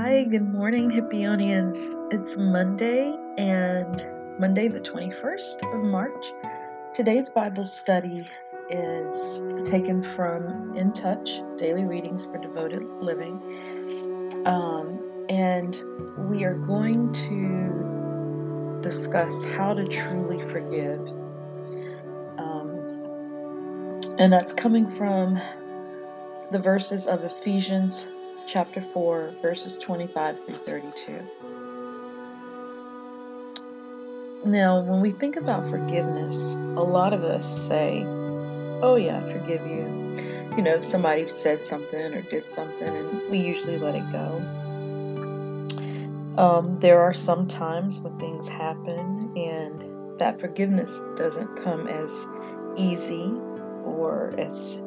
Hi, good morning, Hippionians. It's Monday and Monday, the 21st of March. Today's Bible study is taken from In Touch Daily Readings for Devoted Living. Um, and we are going to discuss how to truly forgive. Um, and that's coming from the verses of Ephesians chapter 4, verses 25 through 32. Now, when we think about forgiveness, a lot of us say, Oh, yeah, forgive you. You know, if somebody said something or did something, and we usually let it go. Um, there are some times when things happen and that forgiveness doesn't come as easy or as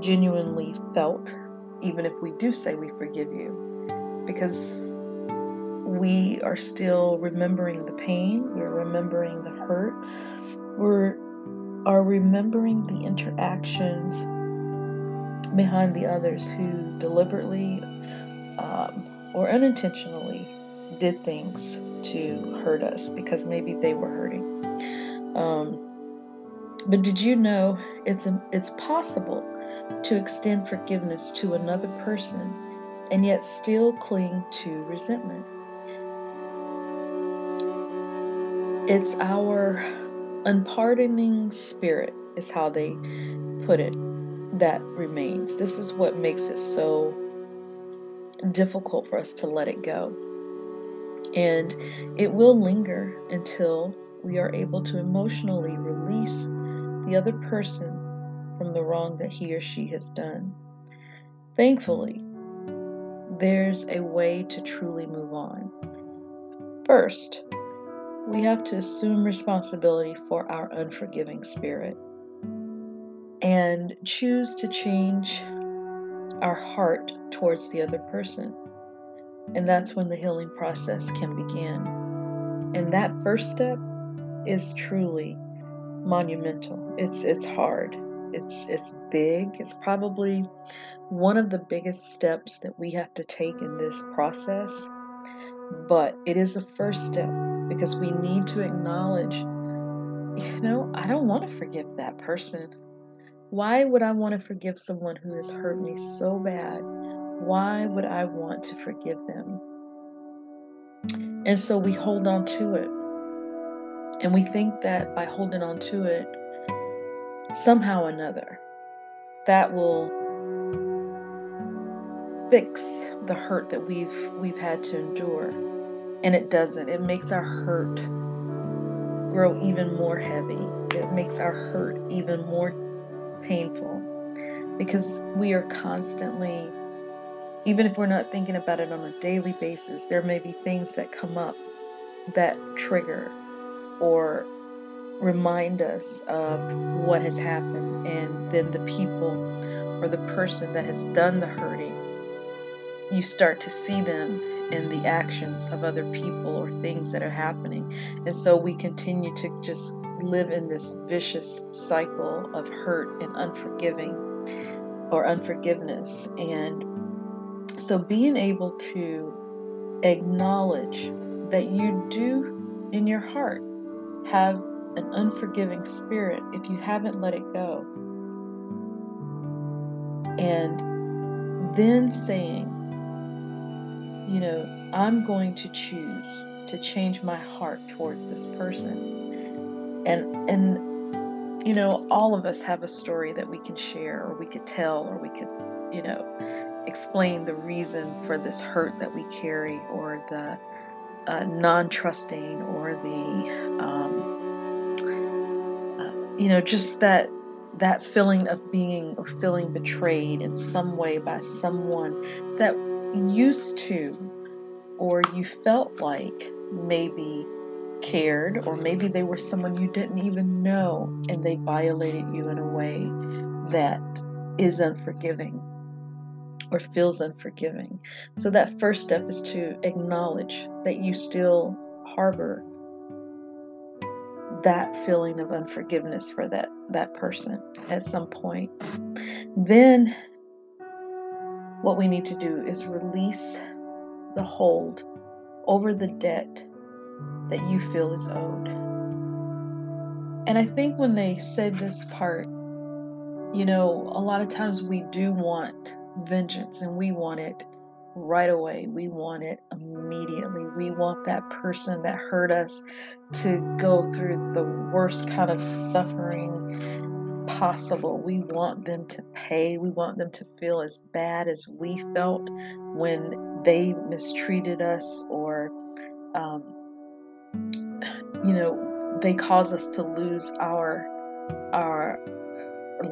genuinely felt even if we do say we forgive you, because we are still remembering the pain, we're remembering the hurt, we're are remembering the interactions behind the others who deliberately um, or unintentionally did things to hurt us because maybe they were hurting. Um, but did you know it's a, it's possible to extend forgiveness to another person and yet still cling to resentment. It's our unpardoning spirit, is how they put it, that remains. This is what makes it so difficult for us to let it go. And it will linger until we are able to emotionally release the other person from the wrong that he or she has done. Thankfully, there's a way to truly move on. First, we have to assume responsibility for our unforgiving spirit and choose to change our heart towards the other person. And that's when the healing process can begin. And that first step is truly monumental. It's it's hard. It's it's big. It's probably one of the biggest steps that we have to take in this process. But it is a first step because we need to acknowledge, you know, I don't want to forgive that person. Why would I want to forgive someone who has hurt me so bad? Why would I want to forgive them? And so we hold on to it. And we think that by holding on to it, somehow or another, that will fix the hurt that we've we've had to endure. And it doesn't. It makes our hurt grow even more heavy. It makes our hurt even more painful because we are constantly even if we're not thinking about it on a daily basis, there may be things that come up that trigger or remind us of what has happened and then the people or the person that has done the hurting. You start to see them in the actions of other people or things that are happening. And so we continue to just live in this vicious cycle of hurt and unforgiving or unforgiveness. And so being able to acknowledge that you do in your heart have an unforgiving spirit if you haven't let it go. And then saying, you know, I'm going to choose to change my heart towards this person. And and you know, all of us have a story that we can share or we could tell or we could, you know, explain the reason for this hurt that we carry or the uh, non-trusting or the um, you know, just that that feeling of being or feeling betrayed in some way by someone that used to or you felt like maybe cared or maybe they were someone you didn't even know and they violated you in a way that is unforgiving or feels unforgiving. So that first step is to acknowledge that you still harbor that feeling of unforgiveness for that that person at some point then what we need to do is release the hold over the debt that you feel is owed. And I think when they said this part, you know, a lot of times we do want vengeance and we want it right away. We want it immediately. We want that person that hurt us to go through the worst kind of suffering possible. We want them to pay. We want them to feel as bad as we felt when they mistreated us or, um, you know, they cause us to lose our our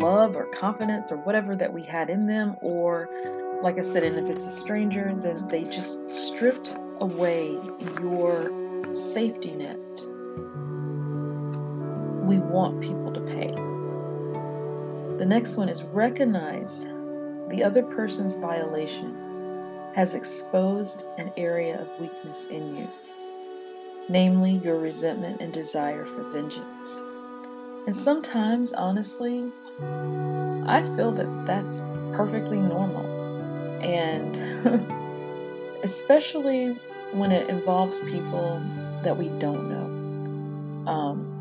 love or confidence or whatever that we had in them or like I said, and if it's a stranger, then they just stripped away your safety net. We want people to pay. The next one is recognize the other person's violation has exposed an area of weakness in you, namely your resentment and desire for vengeance. And sometimes, honestly, I feel that that's perfectly normal. And especially when it involves people that we don't know. Um,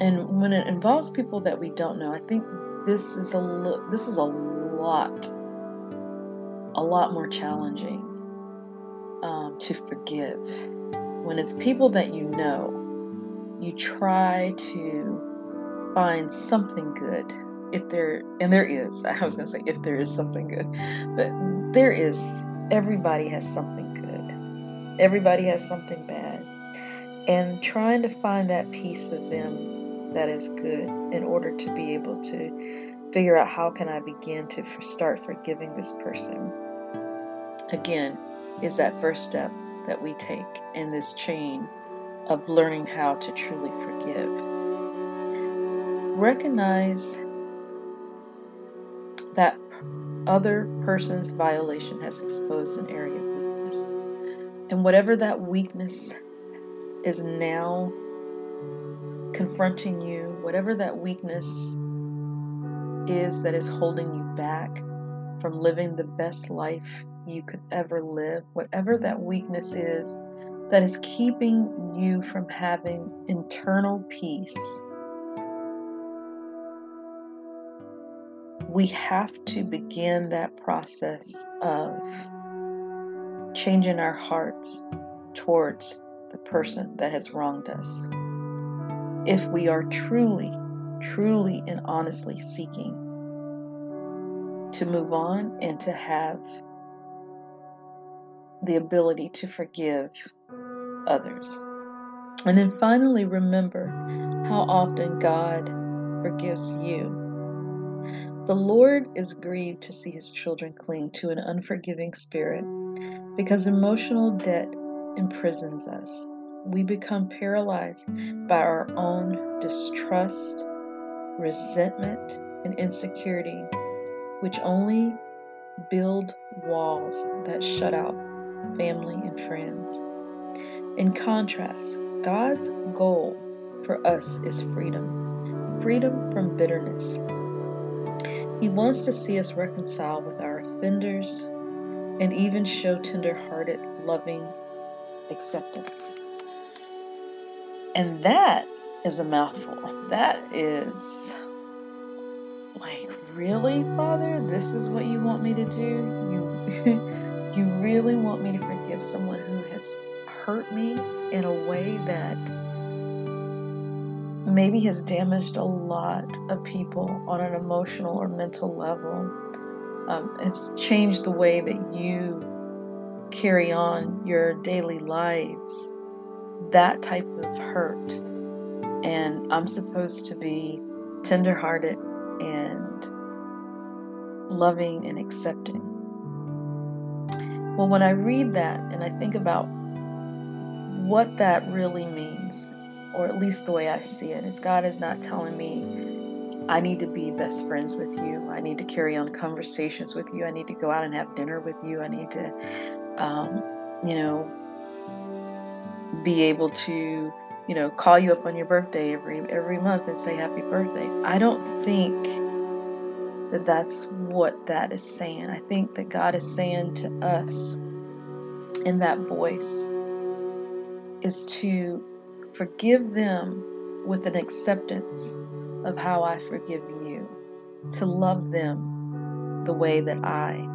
and when it involves people that we don't know, I think this is a lo- this is a lot, a lot more challenging um, to forgive. When it's people that you know, you try to find something good if there and there is i was going to say if there is something good but there is everybody has something good. Everybody has something bad. And trying to find that piece of them that is good in order to be able to figure out how can i begin to start forgiving this person again is that first step that we take in this chain of learning how to truly forgive. Recognize that other person's violation has exposed an area of weakness. And whatever that weakness is now confronting you, whatever that weakness is that is holding you back from living the best life you could ever live, whatever that weakness is that is keeping you from having internal peace we have to begin that process of changing our hearts towards the person that has wronged us. If we are truly, truly, and honestly seeking to move on and to have the ability to forgive others. And then finally, remember how often God forgives you the Lord is grieved to see his children cling to an unforgiving spirit because emotional debt imprisons us. We become paralyzed by our own distrust, resentment, and insecurity, which only build walls that shut out family and friends. In contrast, God's goal for us is freedom freedom from bitterness, he wants to see us reconcile with our offenders and even show tender-hearted, loving acceptance. And that is a mouthful. That is like, really, Father? This is what you want me to do? You you really want me to forgive someone who has hurt me in a way that maybe has damaged a lot of people on an emotional or mental level. Um, it's changed the way that you carry on your daily lives. That type of hurt. And I'm supposed to be tenderhearted and loving and accepting. Well, when I read that and I think about what that really means or at least the way I see it, is God is not telling me I need to be best friends with you. I need to carry on conversations with you. I need to go out and have dinner with you. I need to, um, you know, be able to, you know, call you up on your birthday every every month and say happy birthday. I don't think that that's what that is saying. I think that God is saying to us in that voice is to forgive them with an acceptance of how I forgive you, to love them the way that I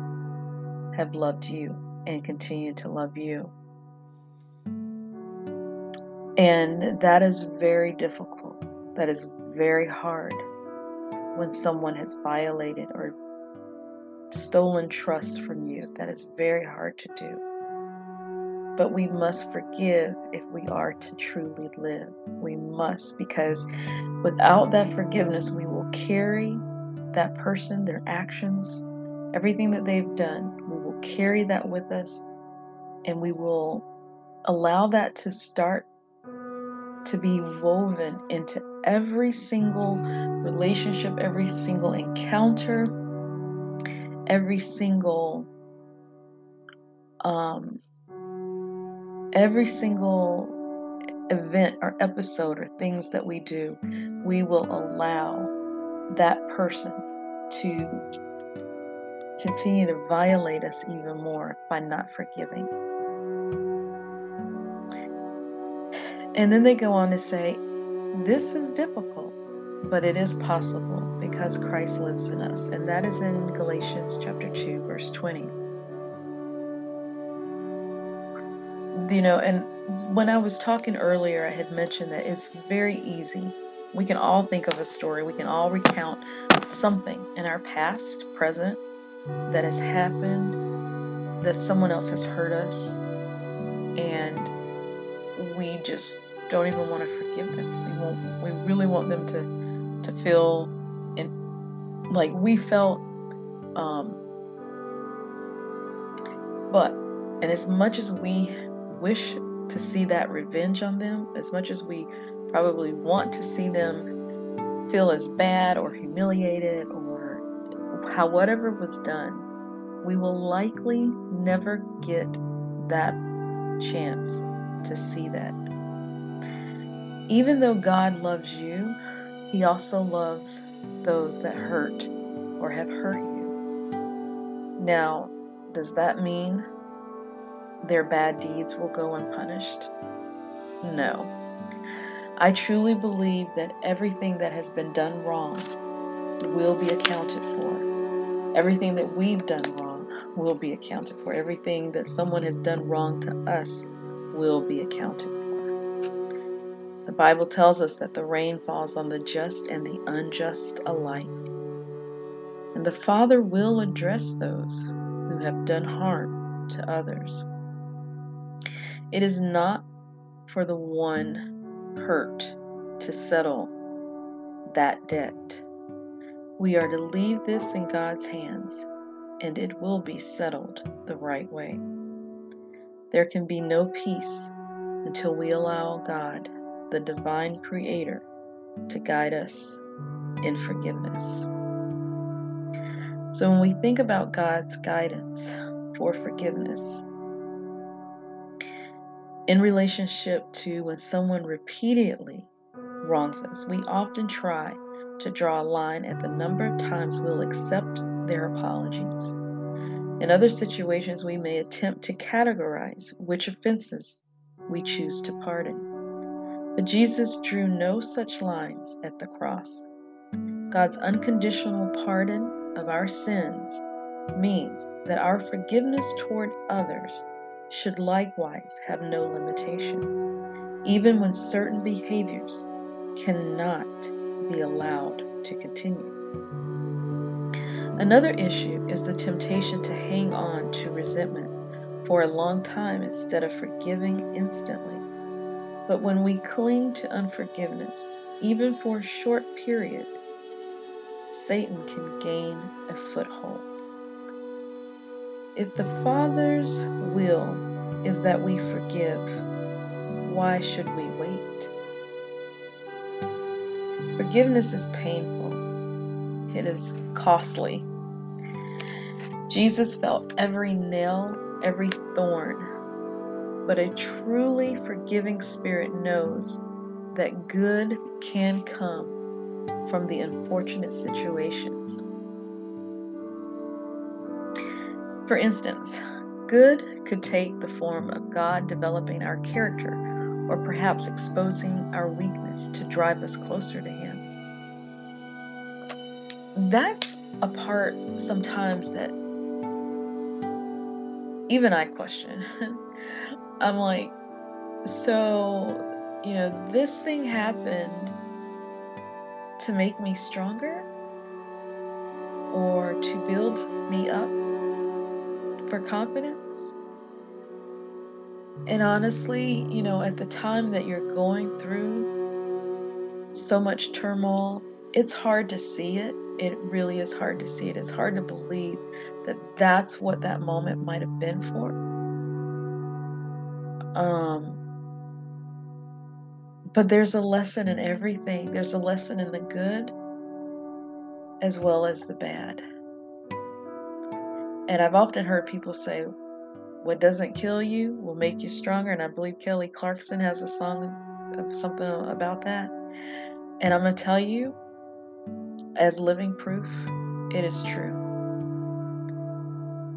have loved you and continue to love you. And that is very difficult. That is very hard when someone has violated or stolen trust from you. That is very hard to do. But we must forgive if we are to truly live. We must, because without that forgiveness, we will carry that person, their actions, everything that they've done. We will carry that with us and we will allow that to start to be woven into every single relationship, every single encounter, every single um, every single event or episode or things that we do, we will allow that person to continue to violate us even more by not forgiving. And then they go on to say, This is difficult, but it is possible because Christ lives in us. And that is in Galatians chapter 2, verse 20. You know, and when I was talking earlier, I had mentioned that it's very easy. We can all think of a story, we can all recount something in our past, present, that has happened, that someone else has hurt us, and we just don't even want to forgive them. We want, we really want them to to feel in, like we felt. Um, but and as much as we wish to see that revenge on them, as much as we probably want to see them feel as bad or humiliated or how whatever was done, we will likely never get that chance to see that. Even though God loves you, He also loves those that hurt or have hurt you. Now, does that mean their bad deeds will go unpunished? No. I truly believe that everything that has been done wrong will be accounted for. Everything that we've done wrong will be accounted for. Everything that someone has done wrong to us will be accounted for. The Bible tells us that the rain falls on the just and the unjust alike. And the Father will address those who have done harm to others. It is not for the one hurt to settle that debt. We are to leave this in God's hands, and it will be settled the right way. There can be no peace until we allow God, the divine creator, to guide us in forgiveness. So when we think about God's guidance for forgiveness, in relationship to when someone repeatedly wrongs us, we often try to draw a line at the number of times we'll accept their apologies. In other situations, we may attempt to categorize which offenses we choose to pardon. But Jesus drew no such lines at the cross. God's unconditional pardon of our sins means that our forgiveness toward others should likewise have no limitations, even when certain behaviors cannot be allowed to continue. Another issue is the temptation to hang on to resentment for a long time instead of forgiving instantly. But when we cling to unforgiveness, even for a short period, Satan can gain a foothold. If the Father's will is that we forgive, why should we wait? Forgiveness is painful, it is costly. Jesus felt every nail, every thorn, but a truly forgiving spirit knows that good can come from the unfortunate situations. For instance, good could take the form of God developing our character or perhaps exposing our weakness to drive us closer to Him. That's a part sometimes that even I question. I'm like, so, you know, this thing happened to make me stronger or to build me up confidence. And honestly, you know, at the time that you're going through so much turmoil, it's hard to see it. It really is hard to see it. It's hard to believe that that's what that moment might have been for. Um, but there's a lesson in everything. There's a lesson in the good as well as the bad. And I've often heard people say, what doesn't kill you will make you stronger. And I believe Kelly Clarkson has a song of something about that. And I'm going to tell you, as living proof, it is true.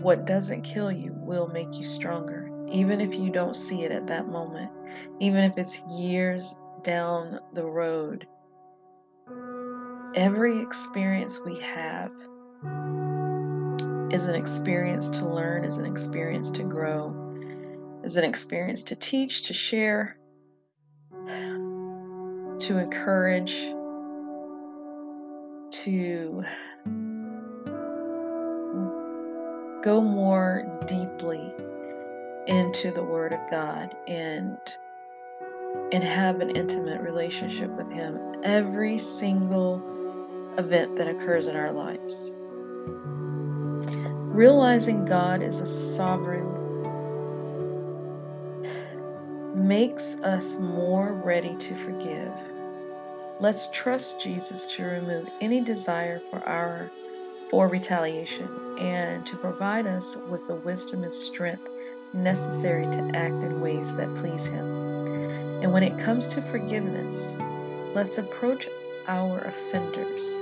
What doesn't kill you will make you stronger, even if you don't see it at that moment, even if it's years down the road. Every experience we have is an experience to learn, is an experience to grow, is an experience to teach, to share, to encourage, to go more deeply into the Word of God and and have an intimate relationship with Him every single event that occurs in our lives. Realizing God is a sovereign makes us more ready to forgive. Let's trust Jesus to remove any desire for our for retaliation and to provide us with the wisdom and strength necessary to act in ways that please him. And when it comes to forgiveness, let's approach our offenders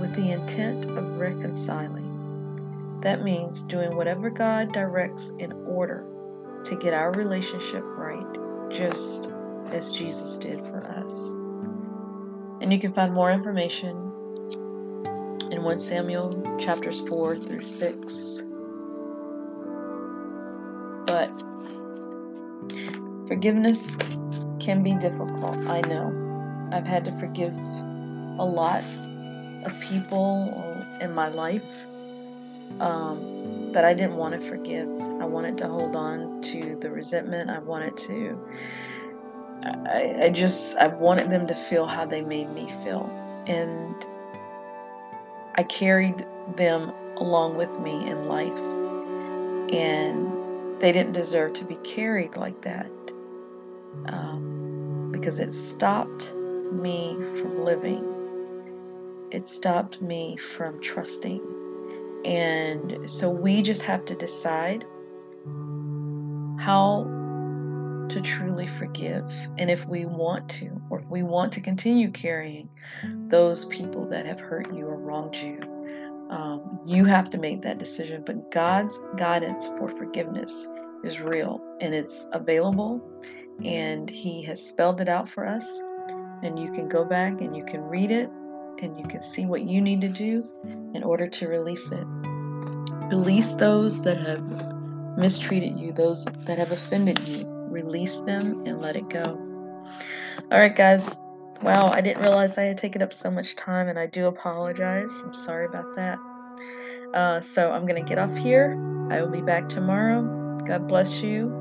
with the intent of reconciling. That means doing whatever God directs in order to get our relationship right, just as Jesus did for us. And you can find more information in 1 Samuel chapters 4 through 6. But forgiveness can be difficult, I know. I've had to forgive a lot of people in my life um, that I didn't want to forgive. I wanted to hold on to the resentment. I wanted to, I, I just, I wanted them to feel how they made me feel. And I carried them along with me in life. And they didn't deserve to be carried like that um, because it stopped me from living. It stopped me from trusting and so we just have to decide how to truly forgive and if we want to, or if we want to continue carrying those people that have hurt you or wronged you. Um, you have to make that decision, but God's guidance for forgiveness is real and it's available, and He has spelled it out for us. And you can go back and you can read it and you can see what you need to do in order to release it. Release those that have mistreated you, those that have offended you. Release them and let it go. All right, guys. Wow, I didn't realize I had taken up so much time, and I do apologize. I'm sorry about that. Uh, so I'm going to get off here. I will be back tomorrow. God bless you.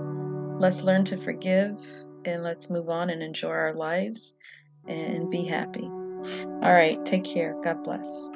Let's learn to forgive and let's move on and enjoy our lives and be happy. All right, take care. God bless.